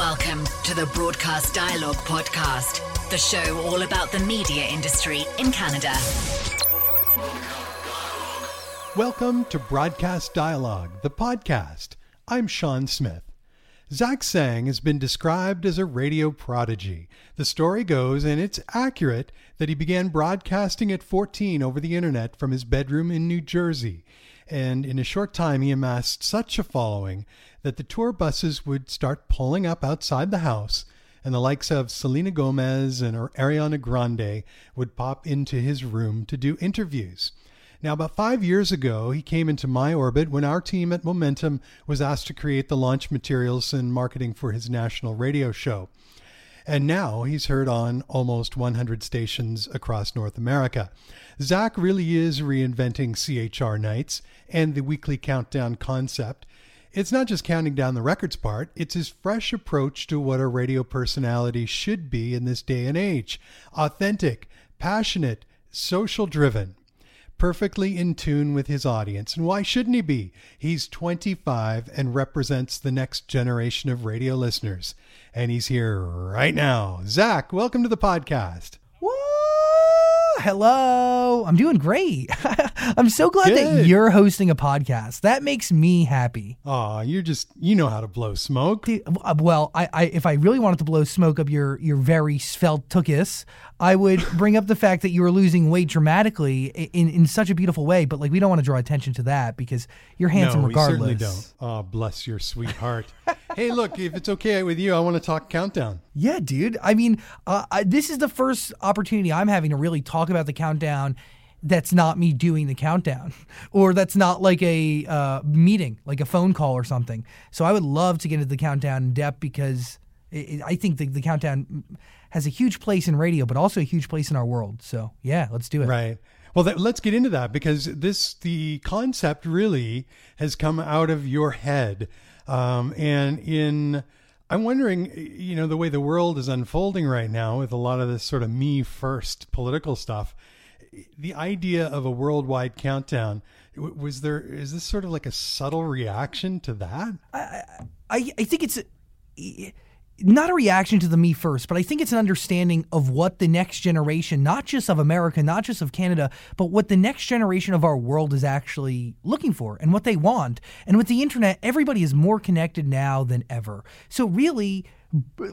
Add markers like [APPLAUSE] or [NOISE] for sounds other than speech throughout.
Welcome to the Broadcast Dialogue Podcast, the show all about the media industry in Canada. Welcome to Broadcast Dialogue, the podcast. I'm Shawn Smith. Zach Sang has been described as a radio prodigy. The story goes, and it's accurate, that he began broadcasting at 14 over the internet from his bedroom in New Jersey. And in a short time, he amassed such a following that the tour buses would start pulling up outside the house, and the likes of Selena Gomez and Ariana Grande would pop into his room to do interviews. Now, about five years ago, he came into my orbit when our team at Momentum was asked to create the launch materials and marketing for his national radio show. And now he's heard on almost 100 stations across North America. Zach really is reinventing CHR nights and the weekly countdown concept. It's not just counting down the records part, it's his fresh approach to what a radio personality should be in this day and age authentic, passionate, social driven perfectly in tune with his audience. And why shouldn't he be? He's 25 and represents the next generation of radio listeners. And he's here right now. Zach, welcome to the podcast. Hello. I'm doing great. [LAUGHS] I'm so glad that you're hosting a podcast. That makes me happy. Aw, you're just, you know how to blow smoke. Uh, Well, I, I if I really wanted to blow smoke up your your very svelte tuchus, I would [LAUGHS] bring up the fact that you were losing weight dramatically in in such a beautiful way. But like, we don't want to draw attention to that because you're handsome no, regardless. we certainly don't. Oh, bless your sweet heart. [LAUGHS] hey, look, if it's okay with you, I want to talk countdown. Yeah, dude. I mean, uh, I, this is the first opportunity I'm having to really talk about the countdown. That's not me doing the countdown, [LAUGHS] or that's not like a uh, meeting, like a phone call or something. So I would love to get into the countdown in depth because it, it- I think the, the countdown has a huge place in radio, but also a huge place in our world. So yeah, let's do it. Right. Well, that, let's get into that because this the concept really has come out of your head, um, and in I'm wondering, you know, the way the world is unfolding right now with a lot of this sort of me first political stuff. The idea of a worldwide countdown was there? Is this sort of like a subtle reaction to that? I, I think it's not a reaction to the me first, but I think it's an understanding of what the next generation, not just of America, not just of Canada, but what the next generation of our world is actually looking for and what they want. And with the internet, everybody is more connected now than ever. So really,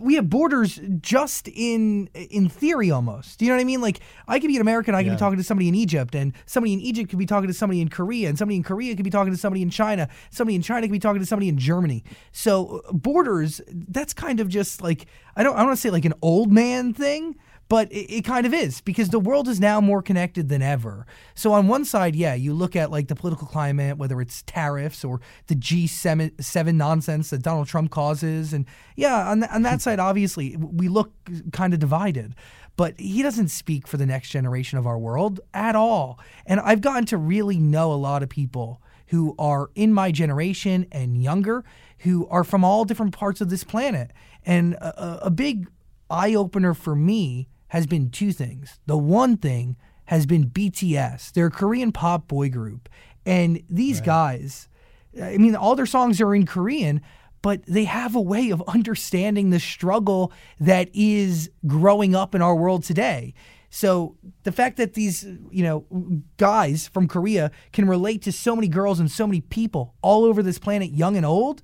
we have borders just in in theory almost. Do you know what I mean? Like I could be an American, I could Yeah. be talking to somebody in Egypt, and somebody in Egypt could be talking to somebody in Korea, and somebody in Korea could be talking to somebody in China, somebody in China could be talking to somebody in Germany. So uh, borders, that's kind of just like I don't I don't want to say like an old man thing. But it, it kind of is because the world is now more connected than ever. So on one side, yeah, you look at like the political climate, whether it's tariffs or the G7 nonsense that Donald Trump causes, and yeah, on, th- on that side, obviously, we look kind of divided but he doesn't speak for the next generation of our world at all. And I've gotten to really know a lot of people who are in my generation and younger who are from all different parts of this planet. And a, a- a big eye opener for me has been two things. The one thing has been BTS, they're a Korean pop boy group. And these guys, I mean, all their songs are in Korean, but they have a way of understanding the struggle that is growing up in our world today. So the fact that these, you know, guys from Korea can relate to so many girls and so many people all over this planet, young and old,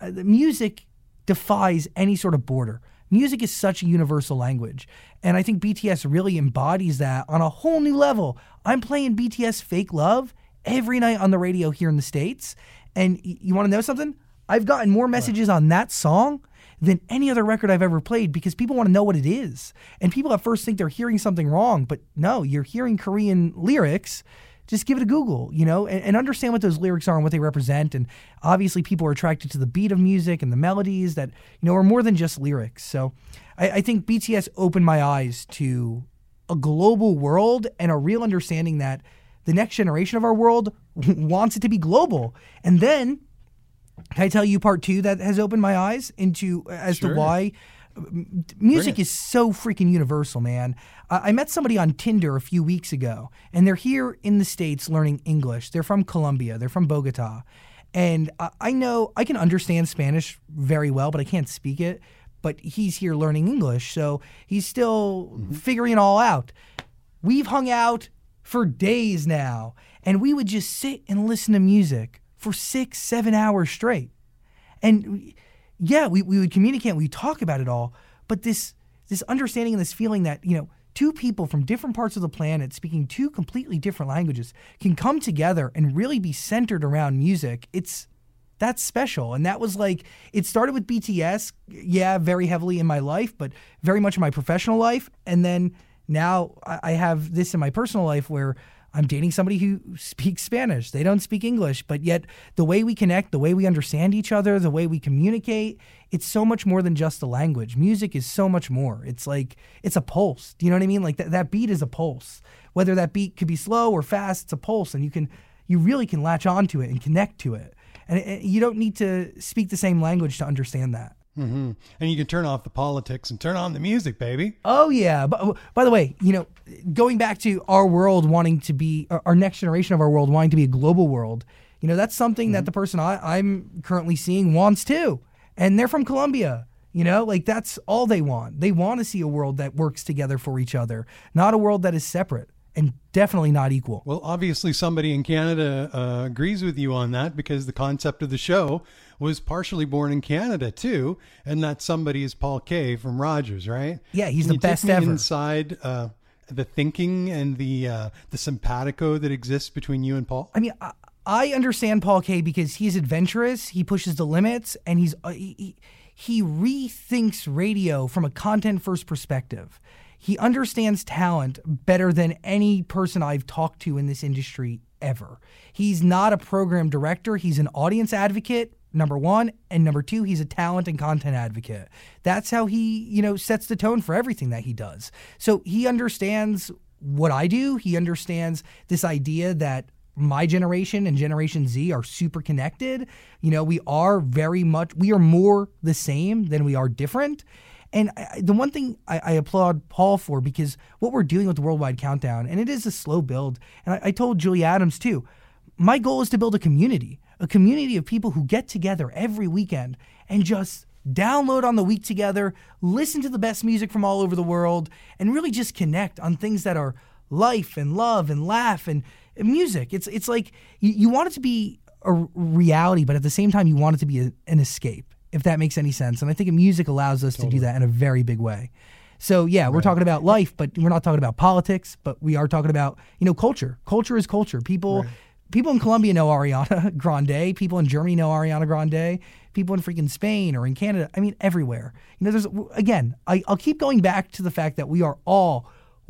uh, the music defies any sort of border. Music is such a universal language. And I think BTS really embodies that on a whole new level. I'm playing BTS Fake Love every night on the radio here in the States. And you want to know something? I've gotten more messages on that song than any other record I've ever played because people want to know what it is. And people at first think they're hearing something wrong, but no, you're hearing Korean lyrics just give it a Google, you know, and, and understand what those lyrics are and what they represent. And obviously, people are attracted to the beat of music and the melodies that, you know, are more than just lyrics. So I, I think BTS opened my eyes to a global world and a real understanding that the next generation of our world [LAUGHS] wants it to be global. And then, can I tell you part two that has opened my eyes into as Sure. to why music is so freaking universal, man. I I met somebody on Tinder a few weeks ago, and they're here in the States learning English. They're from Colombia, they're from Bogota. And I, I know I can understand Spanish very well, but I can't speak it. But he's here learning English, so he's still mm-hmm. figuring it all out. We've hung out for days now, and we would just sit and listen to music for six, seven hours straight. And yeah, we, we would communicate, we talk about it all, but this this understanding and this feeling that, you know, two people from different parts of the planet speaking two completely different languages can come together and really be centered around music. It's that's special. And that was like, it started with BTS, yeah, very heavily in my life, but very much in my professional life. And then now I have this in my personal life where I'm dating somebody who speaks Spanish. They don't speak English, but yet the way we connect, the way we understand each other, the way we communicate, it's so much more than just the language. Music is so much more. It's like, it's a pulse. Do you know what I mean? Like that, that beat is a pulse. Whether that beat could be slow or fast, it's a pulse. And you can, you really can latch onto it and connect to it. And it, you don't need to speak the same language to understand that. Hmm And you can turn off the politics and turn on the music, baby. Oh yeah. But by the way, you know, going back to our world wanting to be our our next generation of our world wanting to be a global world, you know, that's something that the person I, I'm currently seeing wants too, and they're from Colombia. You know, like that's all they want. They want to see a world that works together for each other, not a world that is separate and definitely not equal. Well, obviously, somebody in Canada uh, agrees with you on that because the concept of the show was partially born in Canada too, and that somebody is Paul Kay from Rogers, right? Yeah, he's Can the best ever. Inside uh, the thinking and the uh, the simpatico that exists between you and Paul. I mean, I, I understand Paul Kay because he's adventurous, he pushes the limits, and he's uh, he- he rethinks radio from a content first perspective. He understands talent better than any person I've talked to in this industry ever. He's not a program director, he's an audience advocate. Number one, and number two, he's a talent and content advocate. That's how he, you know, sets the tone for everything that he does. So he understands what I do. He understands this idea that my generation and Generation Z are super connected. You know, we are very much, we are more the same than we are different. And I, the one thing I, I applaud Paul for, because what we're doing with the Worldwide Countdown, and it is a slow build, and I, I told Julie Adams too, my goal is to build a community, a community of people who get together every weekend and just download on the week together, listen to the best music from all over the world, and really just connect on things that are life and love and laugh and, and music. It's it's like you, you want it to be a reality, but at the same time you want it to be a, an escape, if that makes any sense. And I think music allows us to do that in a very big way. So yeah, we're talking about life, but we're not talking about politics, but we are talking about, you know, culture. Culture is culture. People people in Colombia know Ariana [LAUGHS] Grande, people in Germany know Ariana Grande, people in freaking Spain or in Canada, I mean everywhere. You know, there's again, I, I'll keep going back to the fact that we are all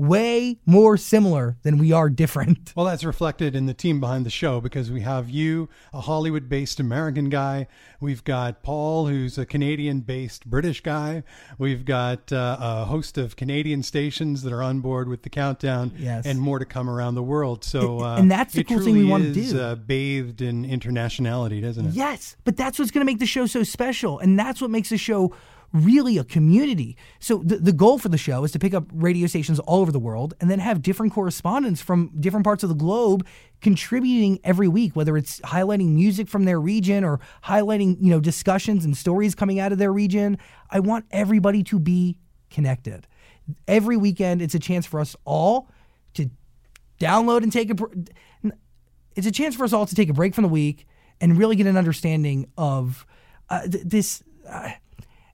way more similar than we are different. Well, that's reflected in the team behind the show because we have you, a Hollywood based American guy. We've got Paul, who's a Canadian based British guy. We've got uh, a host of Canadian stations that are on board with the countdown Yes. and more to come around the world. So, uh, And that's the cool thing we wanna is, do. Uh, bathed in internationality, doesn't it? Yes, but that's what's going to make the show so special. And that's what makes the show really a community. So the, the goal for the show is to pick up radio stations all over the world and then have different correspondents from different parts of the globe contributing every week, whether it's highlighting music from their region or highlighting, you know, discussions and stories coming out of their region. I want everybody to be connected. Every weekend, it's a chance for us all to download and take a. It's a chance for us all to take a break from the week and really get an understanding of uh, th- this. Uh,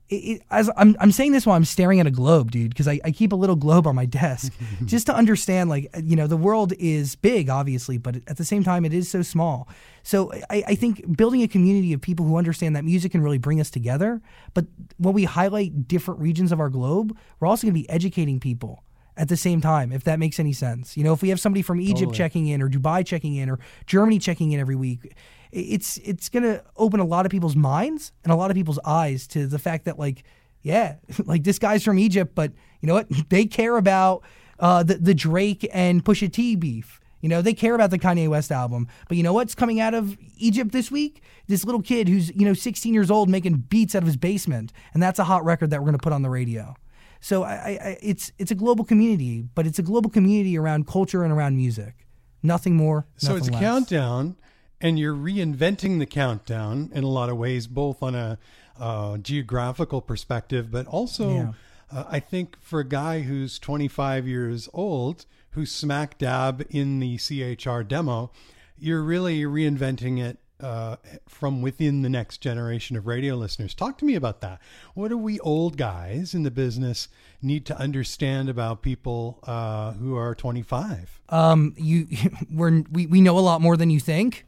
it, it, as I'm, I'm saying this while I'm staring at a globe, dude, because I, I keep a little globe on my desk [LAUGHS] just to understand, like, you know, the world is big, obviously, but at the same time, it is so small. So I, I think building a community of people who understand that music can really bring us together. But when we highlight different regions of our globe, we're also going to be educating people at the same time, if that makes any sense. You know, if we have somebody from Egypt Totally. checking in or Dubai checking in or Germany checking in every week, it's it's going to open a lot of people's minds and a lot of people's eyes to the fact that like yeah, [LAUGHS] like this guy's from Egypt, but you know what? [LAUGHS] They care about uh, the the Drake and Pusha T beef. You know, they care about the Kanye West album. But you know what's coming out of Egypt this week? This little kid who's, you know, 16 years old making beats out of his basement. And that's a hot record that we're going to put on the radio. So I, I, it's it's a global community, but it's a global community around culture and around music. Nothing more. So it's less. countdown, and you're reinventing the countdown in a lot of ways, both on a uh, geographical perspective, but also, Yeah. uh, I think for a guy who's 25 years old, who's smack dab in the CHR demo, you're really reinventing it uh, from within the next generation of radio listeners. Talk to me about that. What do we old guys in the business need to understand about people uh, who are 25? Um, you, [LAUGHS] we're we, we know a lot more than you think.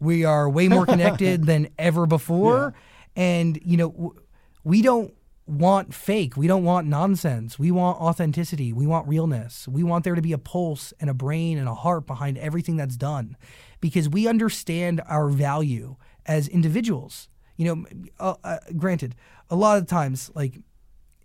We are way more connected [LAUGHS] than ever before, and you know we don't want fake. We don't want nonsense. We want authenticity. We want realness. We want there to be a pulse and a brain and a heart behind everything that's done, because we understand our value as individuals. You know, uh, uh, granted, a lot of times, like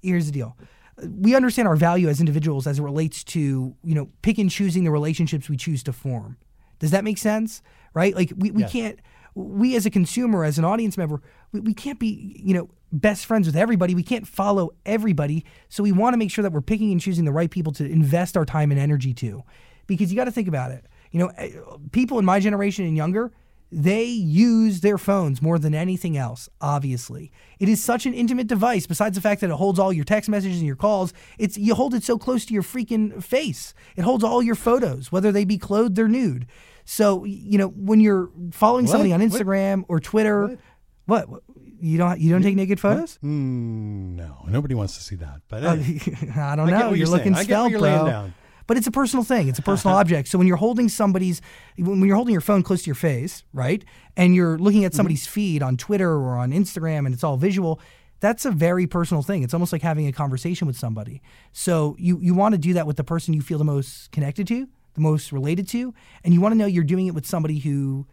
here's the deal. We understand our value as individuals as it relates to you know pick and choosing the relationships we choose to form. Does that make sense? Right? Like we, we Yes. can't we as a consumer as an audience member we, we can't be you know best friends with everybody. We can't follow everybody. So we want to make sure that we're picking and choosing the right people to invest our time and energy to. Because you got to think about it you know eh, people in my generation and younger they use their phones more than anything else, obviously. It is such an intimate device, besides the fact that it holds all your text messages and your calls. It's you hold it so close to your freaking face. It holds all your photos, whether they be clothed or nude. So, you know, when you're following What? somebody on What? Instagram or Twitter, what? what? You don't you don't take naked photos? Mm, no, nobody wants to see that. But Uh, [LAUGHS] I don't know. what You're you're looking saying. I get what laying bro. But it's a personal thing. It's a personal object. So when you're holding somebody's, when you're holding your phone close to your face, right, and you're looking at somebody's feed on Twitter or on Instagram, and it's all visual, that's a very personal thing. It's almost like having a conversation with somebody. So you you want to do that with the person you feel the most connected to, the most related to, and you want to know you're doing it with somebody who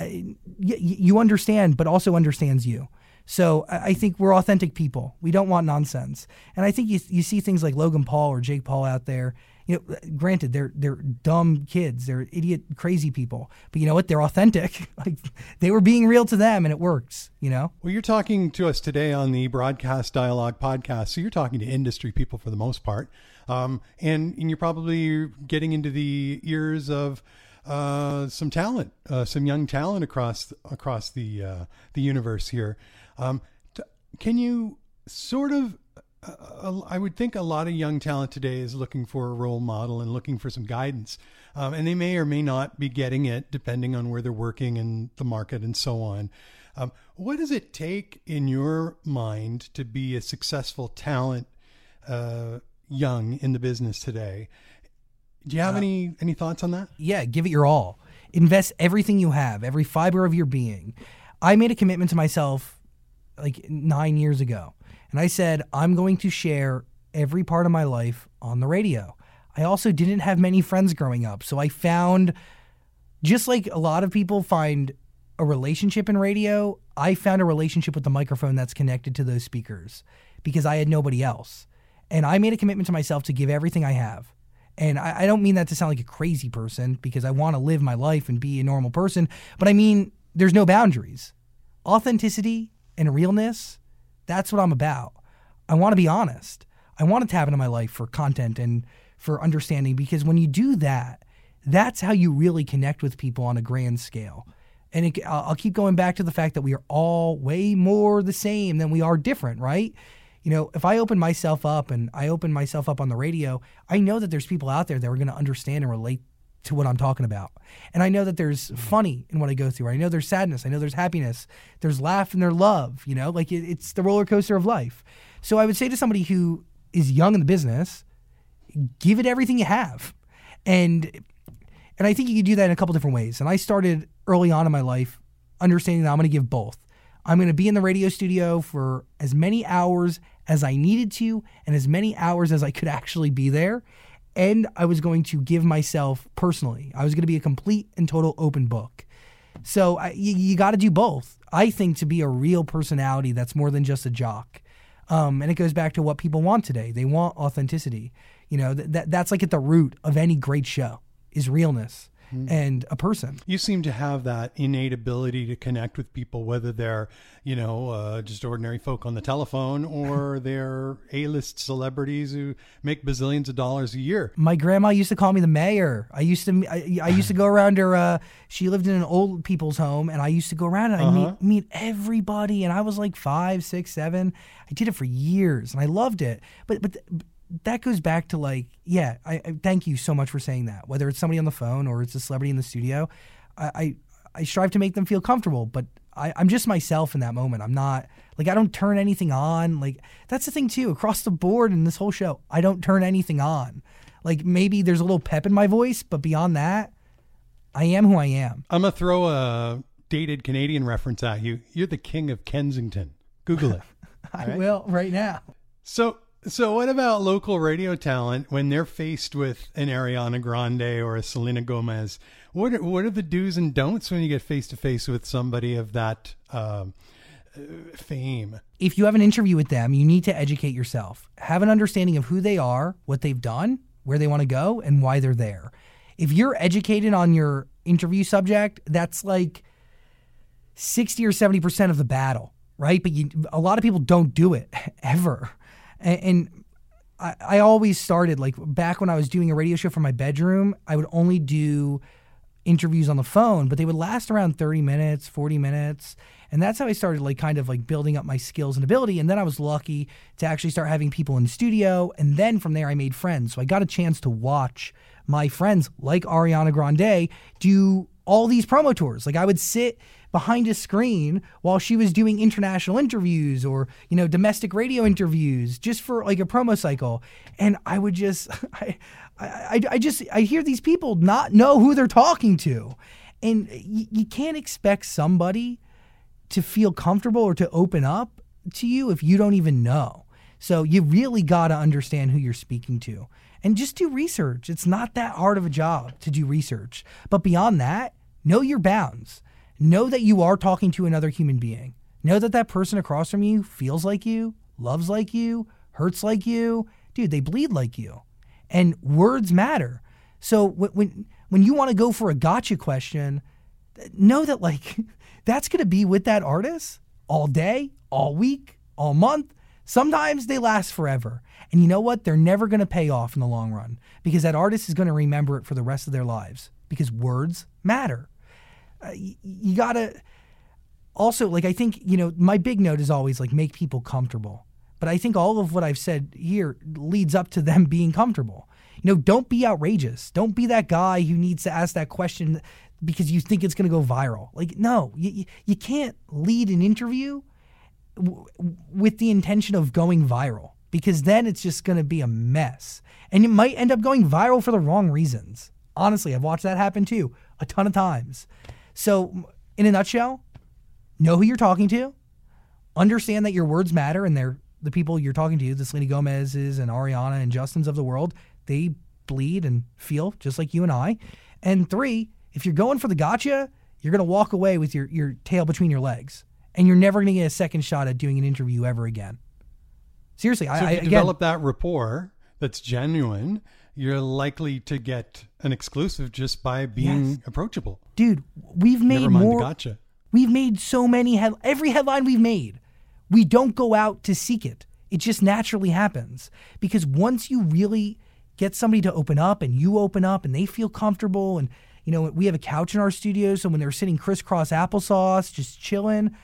uh, y- you understand, but also understands you. So I I think we're authentic people. We don't want nonsense. And I think you, you see things like Logan Paul or Jake Paul out there. You know, granted they're they're dumb kids, they're idiot, crazy people. But you know what? They're authentic. [LAUGHS] like they were being real to them, and it works. You know. Well, you're talking to us today on the Broadcast Dialogue podcast. So you're talking to industry people for the most part. Um, and, and you're probably getting into the ears of uh, some talent, uh, some young talent across across the uh, the universe here. Um, t- can you sort of uh, I would think a lot of young talent today is looking for a role model and looking for some guidance. Um, and they may or may not be getting it depending on where they're working and the market and so on. Um, what does it take in your mind to be a successful talent uh, young in the business today? Do you have any any thoughts on that? yeah, give it your all. Invest everything you have, every fiber of your being. I made a commitment to myself like nine years ago, and I said, I'm going to share every part of my life on the radio. I also didn't have many friends growing up, so I found, just like a lot of people find a relationship in radio, I found a relationship with the microphone that's connected to those speakers because I had nobody else. And I made a commitment to myself to give everything I have. And I, I don't mean that to sound like a crazy person because I want to live my life and be a normal person, but I mean there's no boundaries. Authenticity and realness, that's what I'm about. I want to be honest. I want to tap into my life for content and for understanding because when you do that, that's how you really connect with people on a grand scale. And it, I'll I'll keep going back to the fact that we are all way more the same than we are different, right? You know, if I open myself up and I open myself up on the radio, I know that there's people out there that are going to understand and relate to what I'm talking about. And I know that there's mm-hmm. funny in what I go through. I know there's sadness. I know there's happiness. There's laugh and there's love. You know, like it, it's the roller coaster of life. So I would say to somebody who is young in the business, give it everything you have. And and I think you can do that in a couple different ways. And I started early on in my life understanding that I'm going to give both. I'm going to be in the radio studio for as many hours as I needed to and as many hours as I could actually be there. And I was going to give myself personally. I was going to be a complete and total open book. So I, you, you got to do both. I think to be a real personality that's more than just a jock. Um, and it goes back to what people want today. They want authenticity. You know, th- that that's like at the root of any great show is realness. And a person. You seem to have that innate ability to connect with people, whether they're, you know, uh, just ordinary folk on the telephone or [LAUGHS] they're A-list celebrities who make bazillions of dollars a year. My grandma used to call me the mayor. I used to I, I used to go around her. Uh, she lived in an old people's home, and I used to go around and I Uh-huh. meet meet everybody. And I was like five, six, seven. I did it for years, and I loved it. But but. That goes back to like, yeah, I, I thank you so much for saying that. Whether it's somebody on the phone or it's a celebrity in the studio, I, I, I strive to make them feel comfortable, but I, I'm just myself in that moment. I'm not like I don't turn anything on. Like that's the thing too. Across the board in this whole show, I don't turn anything on. Like maybe there's a little pep in my voice, but beyond that, I am who I am. I'm gonna throw a dated Canadian reference at you. You're the king of Kensington. Google it. [LAUGHS] I will right now. So, so what about local radio talent when they're faced with an Ariana Grande or a Selena Gomez? What are, what are the do's and don'ts when you get face to face with somebody of that uh, fame? If you have an interview with them, you need to educate yourself. Have an understanding of who they are, what they've done, where they want to go, and why they're there. If you're educated on your interview subject, that's like 60 or 70% of the battle, right? But you, a lot of people don't do it [LAUGHS] ever. And, and I, I always started like back when I was doing a radio show from my bedroom, I would only do interviews on the phone, but they would last around 30 minutes, 40 minutes. And that's how I started like kind of like building up my skills and ability. And then I was lucky to actually start having people in the studio. And then from there I made friends. So I got a chance to watch my friends like Ariana Grande do all these promo tours. Like I would sit behind a screen while she was doing international interviews or you know domestic radio interviews just for like a promo cycle. And i would just [LAUGHS] i i, I just i hear these people not know who they're talking to. And you, you can't expect somebody to feel comfortable or to open up to you if you don't even know. So you really got to understand who you're speaking to. And just do research. It's not that hard of a job to do research. But beyond that know your bounds know that you are talking to another human being. Know that that person across from you feels like you, loves like you, hurts like you. Dude, they bleed like you. And words matter. So when when, you want to go for a gotcha question, know that like [LAUGHS] that's going to be with that artist all day, all week, all month. Sometimes they last forever. And you know what? They're never going to pay off in the long run because that artist is going to remember it for the rest of their lives because words matter uh, you, you gotta also like i think you know my big note is always like make people comfortable. But i think all of what i've said here leads up to them [LAUGHS] being comfortable. You know don't be outrageous. Don't be that guy who needs to ask that question because you think it's going to go viral. Like no you, you can't lead an interview w- with the intention of going viral because then it's just going to be a mess. And it might end up going viral for the wrong reasons. Honestly i've watched that happen too a ton of times so, in a nutshell, know who you're talking to, understand that your words matter, and they're the people you're talking to, the Selena Gomez's and Ariana and Justins of the world, they bleed and feel just like you and I. And three, if you're going for the gotcha, you're going to walk away with your, your tail between your legs, and you're never going to get a second shot at doing an interview ever again. Seriously, So I, if I again, develop that rapport that's genuine, you're likely to get an exclusive just by being Yes. approachable. dude, we've made Never mind more. gotcha. We've made so many head every headline we've made. We don't go out to seek it. It just naturally happens because once you really get somebody to open up and you open up and they feel comfortable and you know we have a couch in our studio so when they're sitting crisscross applesauce just chilling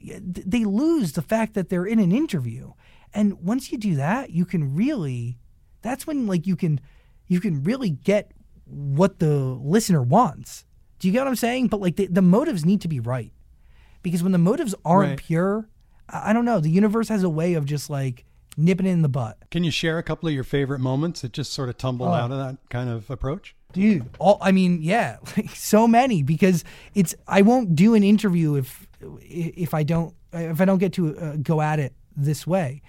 they lose the fact that they're in an interview and once you do that you can really that's when like you can you can really get what the listener wants. Do you get what i'm saying? But like the, the motives need to be right. Because when the motives aren't Right. pure I, I don't know. The universe has a way of just like nipping it in the butt. Can you share a couple of your favorite moments that just sort of tumbled Oh. out of that kind of approach? dude all i mean yeah like [LAUGHS] so many. Because it's i won't do an interview if if i don't if i don't get to uh, go at it this way.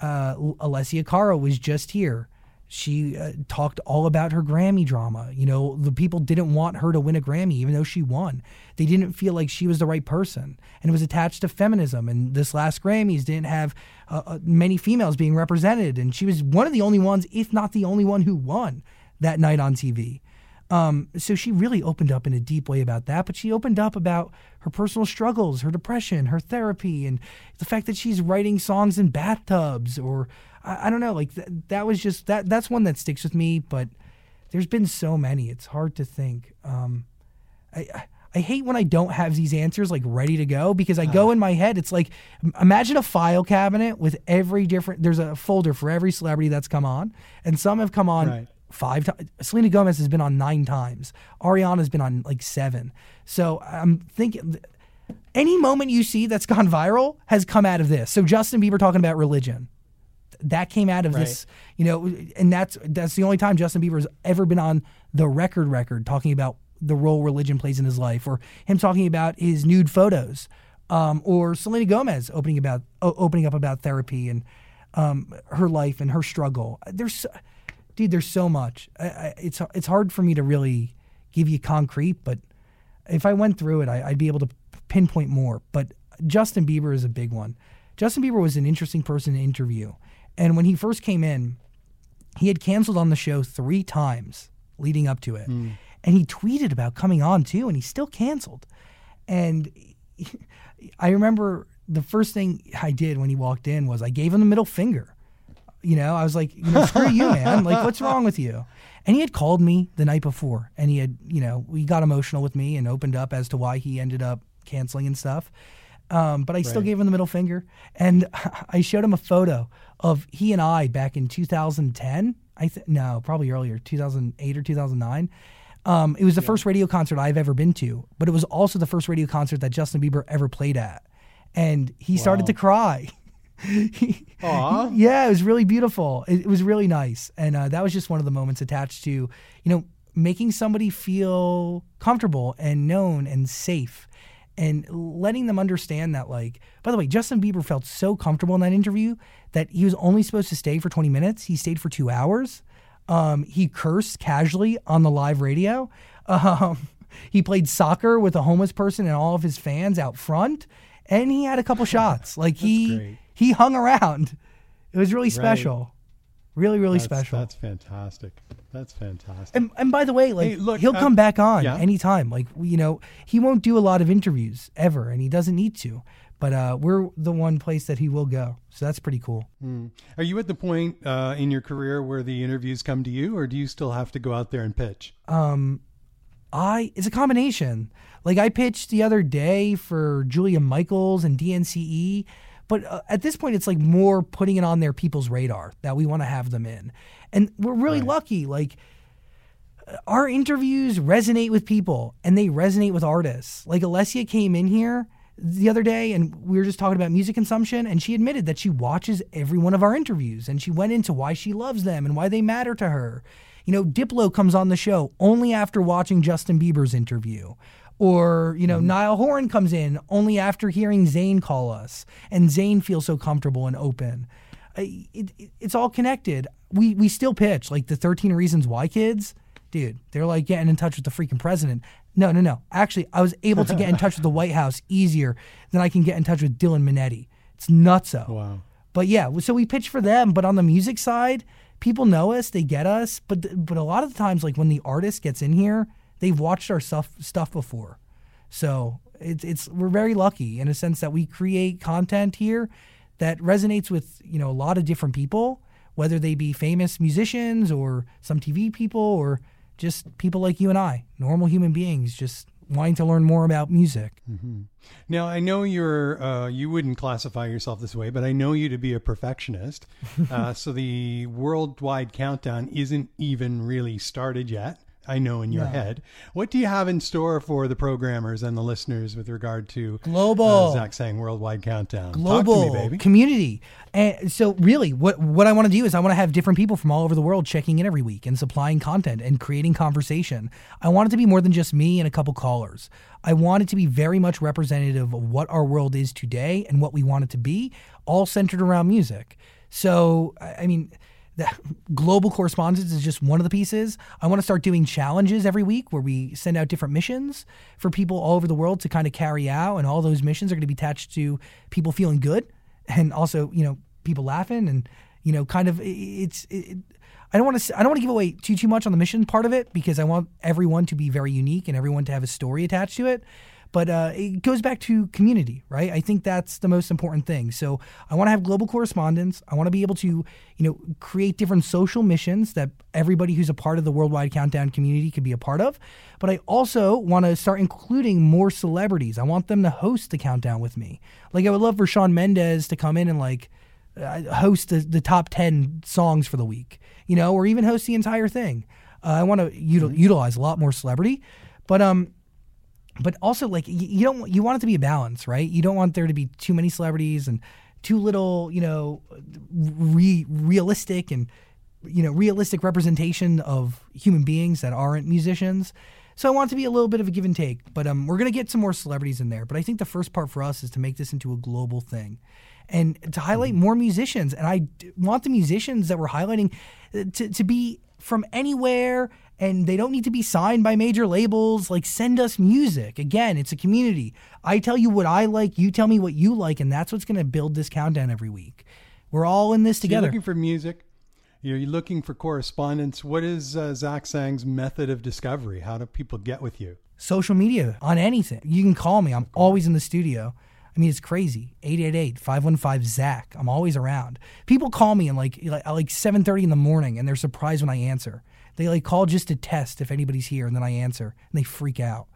Uh alessia cara was just here she uh, talked all about her Grammy drama. You know, the people didn't want her to win a Grammy, even though she won. They didn't feel like she was the right person, and it was attached to feminism. And this last Grammys didn't have uh, uh, many females being represented, and she was one of the only ones, if not the only one, who won that night on TV. Um, so she really opened up in a deep way about that, but she opened up about her personal struggles, her depression, her therapy, and the fact that she's writing songs in bathtubs or I, I don't know, like th- that was just that that's one that sticks with me, but there's been so many. It's hard to think. Um, I, I I hate when I don't have these answers like ready to go because I go in my head. It's like imagine a file cabinet with every different. There's a folder for every celebrity that's come on, and some have come on Right. five times. Selena Gomez has been on nine times. Ariana's been on like seven. So I'm thinking. Any moment you see that's gone viral has come out of this. So Justin Bieber talking about religion, that came out of this, you know, and that's that's the only time Justin Bieber has ever been on the record record talking about the role religion plays in his life, or him talking about his nude photos, um, or Selena Gomez opening about o- opening up about therapy and um, her life and her struggle. There's, so- dude, there's so much. I, I, it's it's hard for me to really give you concrete, but if I went through it, I, I'd be able to pinpoint more. But Justin Bieber is a big one. Justin Bieber was an interesting person to interview. And when he first came in, he had canceled on the show three times leading up to it. And he tweeted about coming on too, and he still canceled. And [LAUGHS] I remember the first thing I did when he walked in was I gave him the middle finger. You know, I was like, you know, screw you, man. Like, what's wrong with you? And he had called me the night before, and he had, you know, he got emotional with me and opened up as to why he ended up canceling and stuff. Um, but I still gave him the middle finger, and [LAUGHS] I showed him a photo of he and I back in 2010. I th- no, probably earlier, 2008 or 2009. Um, it was the first radio concert I've ever been to, but it was also the first radio concert that Justin Bieber ever played at, and he started to cry. [LAUGHS] Aw. Yeah, it was really beautiful. It, it was really nice, and uh, that was just one of the moments attached to you know making somebody feel comfortable and known and safe, and letting them understand that. Like, by the way, Justin Bieber felt so comfortable in that interview that he was only supposed to stay for twenty minutes. He stayed for two hours. Um, he cursed casually on the live radio. Um, [LAUGHS] he played soccer with a homeless person and all of his fans out front, and he had a couple shots. Like he he hung around. It was really special. Really, really That's, special. that's fantastic. That's fantastic. and, and by the way, like Hey, look, he'll uh, come back on yeah. anytime. Like you know, he won't do a lot of interviews ever, and he doesn't need to. But uh, we're the one place that he will go, so that's pretty cool. Are you at the point uh, in your career where the interviews come to you, or do you still have to go out there and pitch? I it's a combination. Like I pitched the other day for Julia Michaels and DNCE, but uh, at this point it's like more putting it on their people's radar that we want to have them in. And we're really lucky like our interviews resonate with people and they resonate with artists. Like Alessia came in here the other day and we were just talking about music consumption and she admitted that she watches every one of our interviews and she went into why she loves them and why they matter to her. You know, Diplo comes on the show only after watching Justin Bieber's interview. Or, you know, mm-hmm. Niall Horan comes in only after hearing Zayn call us and Zayn feels so comfortable and open. It, it, it's all connected. We we still pitch like the 13 reasons why kids dude, they're like getting in touch with the freaking president. No, no, no. Actually, I was able to get in touch with the White House easier than I can get in touch with Dylan Minnette. It's nutso. Wow. But yeah, so we pitch for them. But on the music side, people know us, they get us. But but a lot of the times, like when the artist gets in here, they've watched our stuff stuff before. So it's it's we're very lucky in a sense that we create content here that resonates with you know a lot of different people, whether they be famous musicians or some TV people or just people like you and I, normal human beings, just wanting to learn more about music. Mm-hmm. Now I know you're uh, you wouldn't classify yourself this way, but I know you to be a perfectionist. [LAUGHS] uh, so the worldwide countdown isn't even really started yet. I know in your head. What do you have in store for the programmers and the listeners with regard to Global. uh, Zach Sang worldwide countdown? global Talk to me, baby. community. And so really what what I want to do is I want to have different people from all over the world checking in every week and supplying content and creating conversation. I want it to be more than just me and a couple callers. I want it to be very much representative of what our world is today and what we want it to be, all centered around music. So I mean the global correspondence is just one of the pieces. I want to start doing challenges every week where we send out different missions for people all over the world to kind of carry out, and all those missions are going to be attached to people feeling good and also you know people laughing and you know kind of it's it, I don't want to I don't want to give away too too much on the mission part of it because I want everyone to be very unique and everyone to have a story attached to it. But uh, it goes back to community, right? I think that's the most important thing. So I want to have global correspondence. I want to be able to, you know, create different social missions that everybody who's a part of the Worldwide Countdown community could be a part of. But I also want to start including more celebrities. I want them to host the countdown with me. Like I would love for Shawn Mendes to come in and like uh, host the, the top 10 songs for the week, you know, or even host the entire thing. Uh, I want to util- mm-hmm. utilize a lot more celebrity, but um, but also like you, don't you want it to be a balance, right? You don't want there to be too many celebrities and too little, you know, re- realistic and you know realistic representation of human beings that aren't musicians. So I want it to be a little bit of a give and take, but um, we're gonna get some more celebrities in there. But I think the first part for us is to make this into a global thing, and to highlight mm-hmm. more musicians. And I want the musicians that we're highlighting uh, to to be from anywhere and they don't need to be signed by major labels. Like, send us music. Again, it's a community. I tell you what I like, you tell me what you like, and that's what's going to build this countdown every week. We're all in this together. So you're looking for music. You're looking for correspondence. What is uh, Zach Sang's method of discovery? How do people get with you? Social media on anything. You can call me. I'm always in the studio. I mean, it's crazy. 888-515-ZACH. I'm always around. People call me and like like, like 7:30 in the morning and they're surprised when I answer. They like call just to test if anybody's here, and then I answer, and they freak out.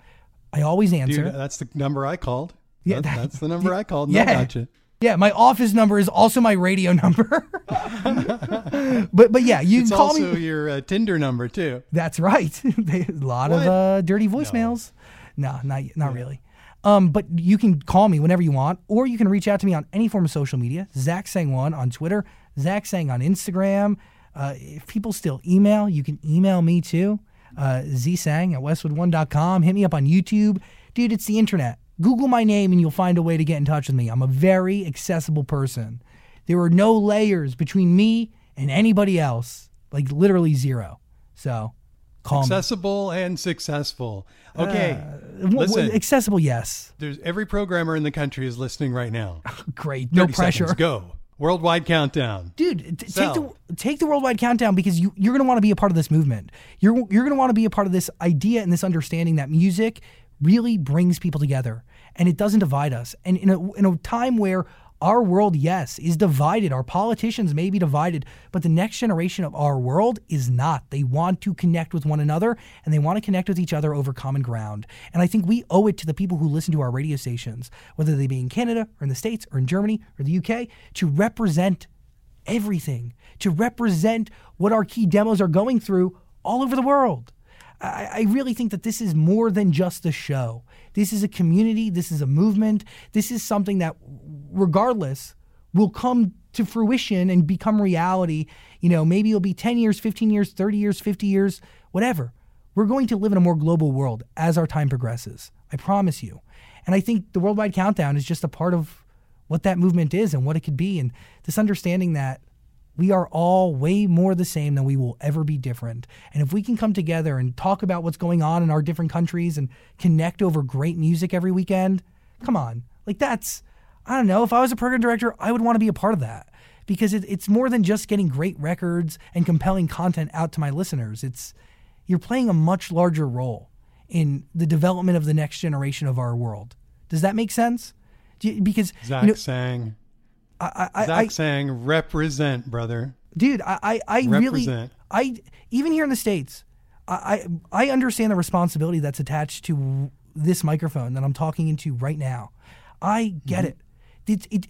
I always answer. Dude, that's the number I called. Yeah, that, that's the [LAUGHS] number I called. No, yeah, gotcha. Yeah, my office number is also my radio number. [LAUGHS] but but yeah, you it's can call also me. your uh, Tinder number too. That's right. [LAUGHS] a lot what? of uh, dirty voicemails. No, no not not yeah. really. Um, but you can call me whenever you want, or you can reach out to me on any form of social media. Zach Sang One on Twitter, Zach Sang on Instagram. Uh, if people still email, you can email me too. Uh, zsang at westwood1.com. Hit me up on YouTube. Dude, it's the internet. Google my name and you'll find a way to get in touch with me. I'm a very accessible person. There are no layers between me and anybody else, like literally zero. So call accessible me. and successful. Okay, uh, listen. Accessible, yes. There's every programmer in the country is listening right now. [LAUGHS] Great, no pressure. Seconds, go. Worldwide countdown, dude. T- take the take the worldwide countdown because you you're gonna want to be a part of this movement. You're you're gonna want to be a part of this idea and this understanding that music really brings people together and it doesn't divide us. And in a in a time where our world, yes, is divided. Our politicians may be divided, but the next generation of our world is not. They want to connect with one another and they want to connect with each other over common ground. And I think we owe it to the people who listen to our radio stations, whether they be in Canada or in the States or in Germany or the UK, to represent everything, to represent what our key demos are going through all over the world. I, really think that this is more than just a show. This is a community. This is a movement. This is something that, regardless, will come to fruition and become reality. You know, maybe it'll be 10 years, 15 years, 30 years, 50 years, whatever. We're going to live in a more global world as our time progresses. I promise you. And I think the Worldwide Countdown is just a part of what that movement is and what it could be. And this understanding that we are all way more the same than we will ever be different. And if we can come together and talk about what's going on in our different countries and connect over great music every weekend, come on. Like that's, I don't know, if I was a program director, I would want to be a part of that because it, it's more than just getting great records and compelling content out to my listeners. It's, you're playing a much larger role in the development of the next generation of our world. Does that make sense? Because Zach you know, sang I, I, Zach I, Sang represent, brother. Dude, I, I, I really, I even here in the states, I, I, I understand the responsibility that's attached to this microphone that I'm talking into right now. I get mm-hmm. it. It, it.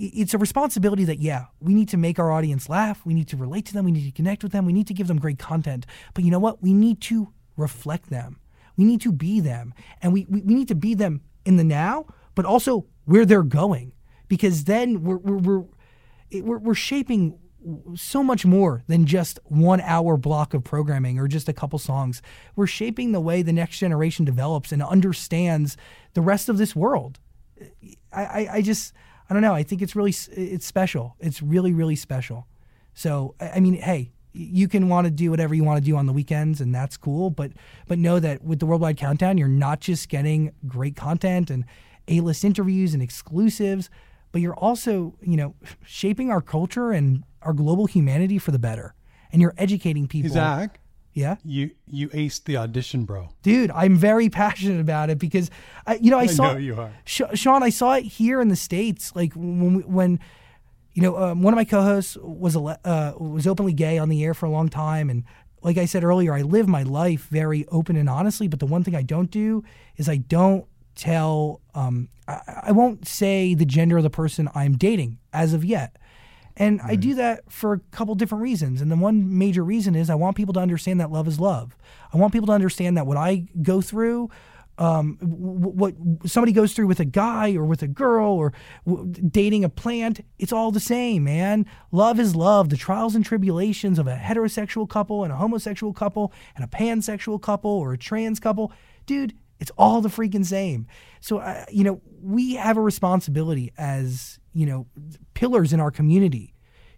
It's a responsibility that yeah, we need to make our audience laugh. We need to relate to them. We need to connect with them. We need to give them great content. But you know what? We need to reflect them. We need to be them, and we, we, we need to be them in the now, but also where they're going because then we're we're we're, we're, we're shaping so much more than just one hour block of programming or just a couple songs. We're shaping the way the next generation develops and understands the rest of this world. I, I, just I don't know. I think it's really it's special. It's really really special. So I mean, hey, you can want to do whatever you want to do on the weekends, and that's cool. But but know that with the worldwide countdown, you're not just getting great content and a list interviews and exclusives but you're also, you know, shaping our culture and our global humanity for the better. and you're educating people. Zach, Yeah. you you aced the audition, bro. Dude, I'm very [LAUGHS] passionate about it because, I, you know, I, I saw know you are. Sh- Shawn, I saw it here in the states. Like when, we- when you know, um, one of my co-hosts was uh, was openly gay on the air for a long time, and like I said earlier, I live my life very open and honestly. But the one thing I don't do is I don't tell. Um, I, I won't say the gender of the person I'm dating as of yet. And I do that for a couple different reasons. And the one major reason is I want people to understand that love is love. I want people to understand that what I go through, um, w- what somebody goes through with a guy or with a girl or w- dating a plant, it's all the same, man. Love is love. The trials and tribulations of a heterosexual couple and a homosexual couple and a pansexual couple or a trans couple, dude, it's all the freaking same. So, uh, you know, we have a responsibility as, you know, pillars in our community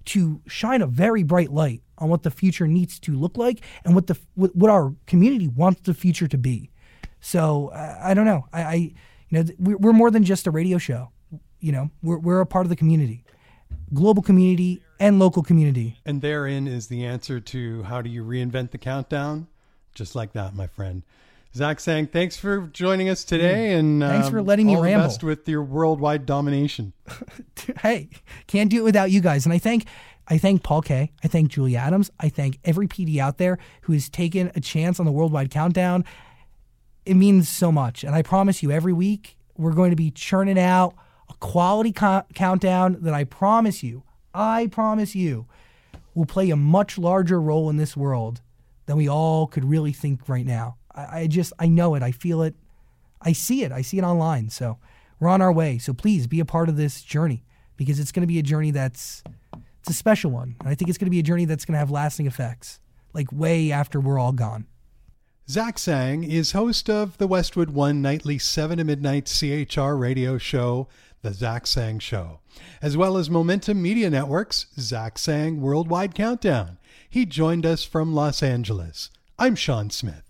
to shine a very bright light on what the future needs to look like and what the what, our community wants the future to be. So uh, I don't know. I, I you know we're, we're more than just a radio show. You know, we're we're a part of the community, global community and local community. And therein is the answer to how do you reinvent the countdown? Just like that, my friend. Zach Sang, thanks for joining us today, and Mm. Thanks for um, letting me all ramble. best with your worldwide domination. [LAUGHS] hey, can't do it without you guys. And I thank I thank Paul K. I thank Julie Adams. I thank every PD out there who has taken a chance on the worldwide countdown. It means so much. And I promise you, every week we're going to be churning out a quality co- countdown that I promise you, I promise you, will play a much larger role in this world than we all could really think right now. I, I just, I know it. I feel it. I see it. I see it online. So we're on our way. So please be a part of this journey because it's going to be a journey that's it's a special one. And I think it's going to be a journey that's going to have lasting effects, like way after we're all gone. Zach Sang is host of the Westwood One nightly 7 to midnight CHR radio show, The Zach Sang Show, as well as Momentum Media Network's Zach Sang Worldwide Countdown. He joined us from Los Angeles. I'm Shawn Smith.